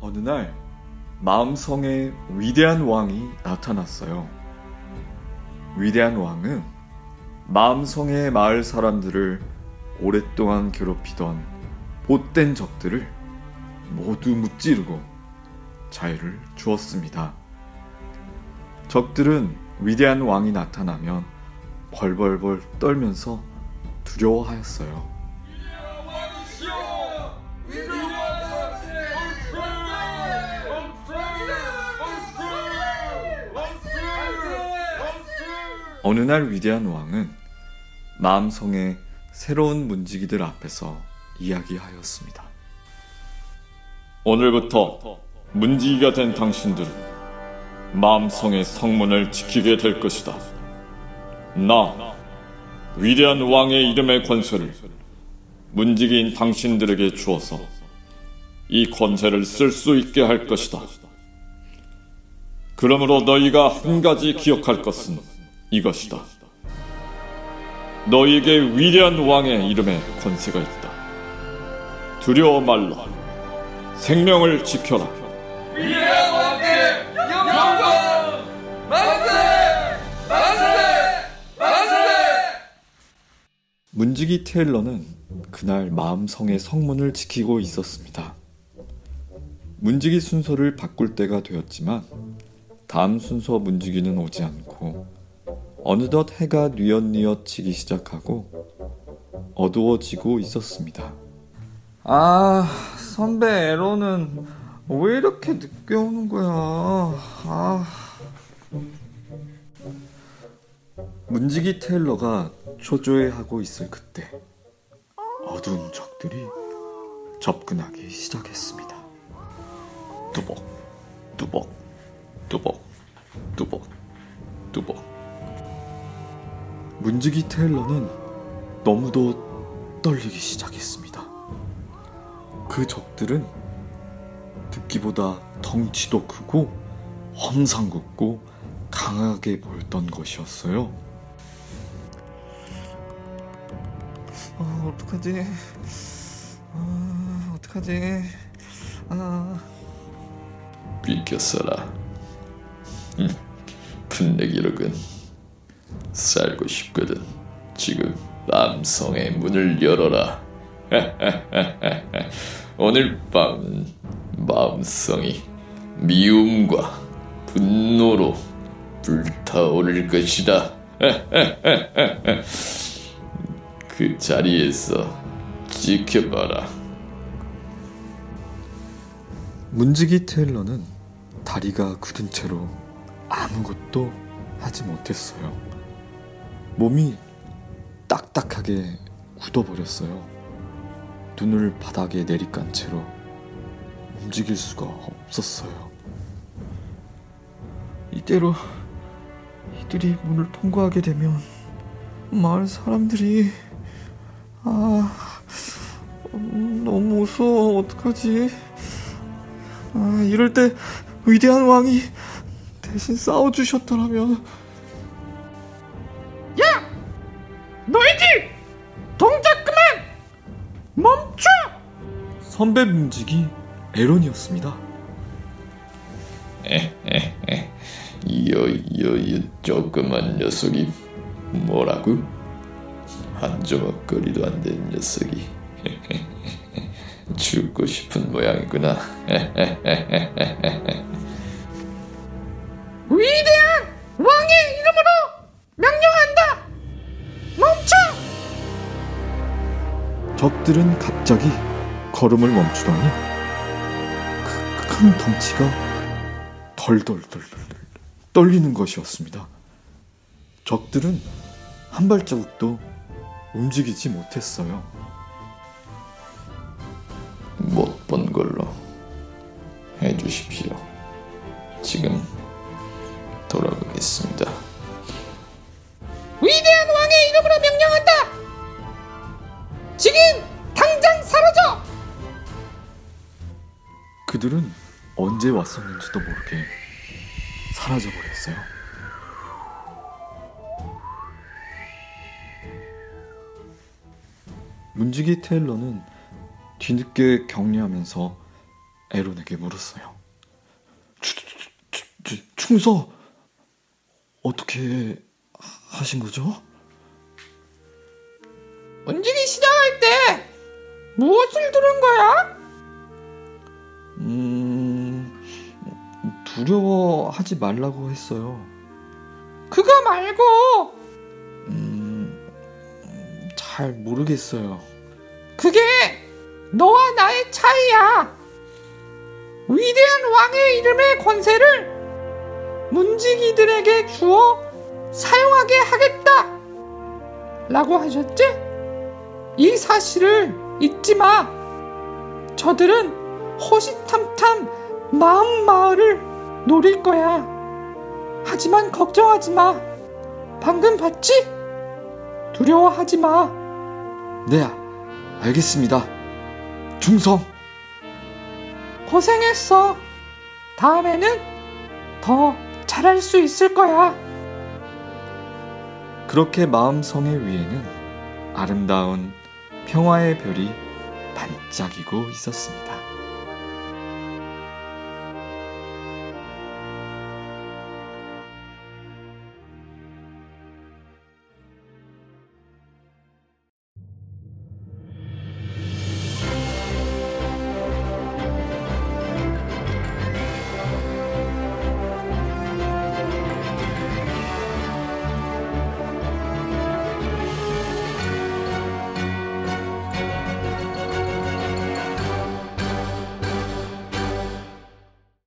어느 날 마음성에 위대한 왕이 나타났어요. 위대한 왕은 마음성의 마을 사람들을 오랫동안 괴롭히던 못된 적들을 모두 무찌르고 자유를 주었습니다. 적들은 위대한 왕이 나타나면 벌벌벌 떨면서 두려워하였어요. 어느 날 위대한 왕은 마음성의 새로운 문지기들 앞에서 이야기하였습니다. 오늘부터 문지기가 된 당신들은 마음성의 성문을 지키게 될 것이다. 나, 위대한 왕의 이름의 권세를 문지기인 당신들에게 주어서 이 권세를 쓸 수 있게 할 것이다. 그러므로 너희가 한 가지 기억할 것은 이것이다. 너희에게 위대한 왕의 이름에 권세가 있다. 두려워 말라. 생명을 지켜라. 위대한 왕께 영광! 만세! 만세! 만세! 문지기 테일러는 그날 마음성의 성문을 지키고 있었습니다. 문지기 순서를 바꿀 때가 되었지만 다음 순서 문지기는 오지 않고 어느덧 해가 뉘엿뉘엿 지기 시작하고 어두워지고 있었습니다. 아, 선배 에로는 왜 이렇게 늦게 오는 거야? 아, 문지기 테일러가 초조해하고 있을 그때 어두운 적들이 접근하기 시작했습니다. 뚜벅, 뚜벅, 뚜벅, 뚜벅, 뚜벅. 문지기 테일러는 너무도 떨리기 시작했습니다. 그 적들은 듣기보다 덩치도 크고 험상궂고 강하게 보였던 것이었어요. 아 어떡하지? 아, 어떡하지? 아, 비켜서라. 응, 분내기록은 살고 싶거든. 지금 남성의 문을 열어라. 오늘 밤은 마음성이 미움과 분노로 불타오를 것이다. 그 자리에서 지켜봐라. 문지기 테일러는 다리가 굳은 채로 아무것도 하지 못했어요. 몸이 딱딱하게 굳어버렸어요. 눈을 바닥에 내리깐 채로 움직일 수가 없었어요. 이대로 이들이 문을 통과하게 되면 마을 사람들이 아 음, 너무 무서워 어떡하지? 아 이럴 때 위대한 왕이 대신 싸워주셨더라면 너희들 동작 그만! 멈춰! 선배 문지기 에론이었습니다. 여여 조그만 녀석이 뭐라고? 한 조각거리도 안된 녀석이 죽고 싶은 모양이구나. 위대 적들은 갑자기 걸음을 멈추더니 그큰 덩치가 덜덜덜덜 떨리는 것이었습니다. 적들은 한 발자국도 움직이지 못했어요. 그들은 언제 왔었는지도 모르게 사라져 버렸어요. 문지기 테일러는 뒤늦게 격리하면서 에론에게 물었어요. 충성 어떻게 하신 거죠? 움직이기 시작할 때 무엇을 들은 거야? 음 두려워하지 말라고 했어요. 그거 말고 음, 잘 모르겠어요. 그게 너와 나의 차이야. 위대한 왕의 이름의 권세를 문지기들에게 주어 사용하게 하겠다. 라고 하셨지? 이 사실을 잊지 마. 저들은 호시탐탐 마음 마을을 노릴 거야. 하지만 걱정하지 마. 방금 봤지? 두려워하지 마. 네, 알겠습니다. 충성! 고생했어. 다음에는 더 잘할 수 있을 거야. 그렇게 마음성의 위에는 아름다운 평화의 별이 반짝이고 있었습니다.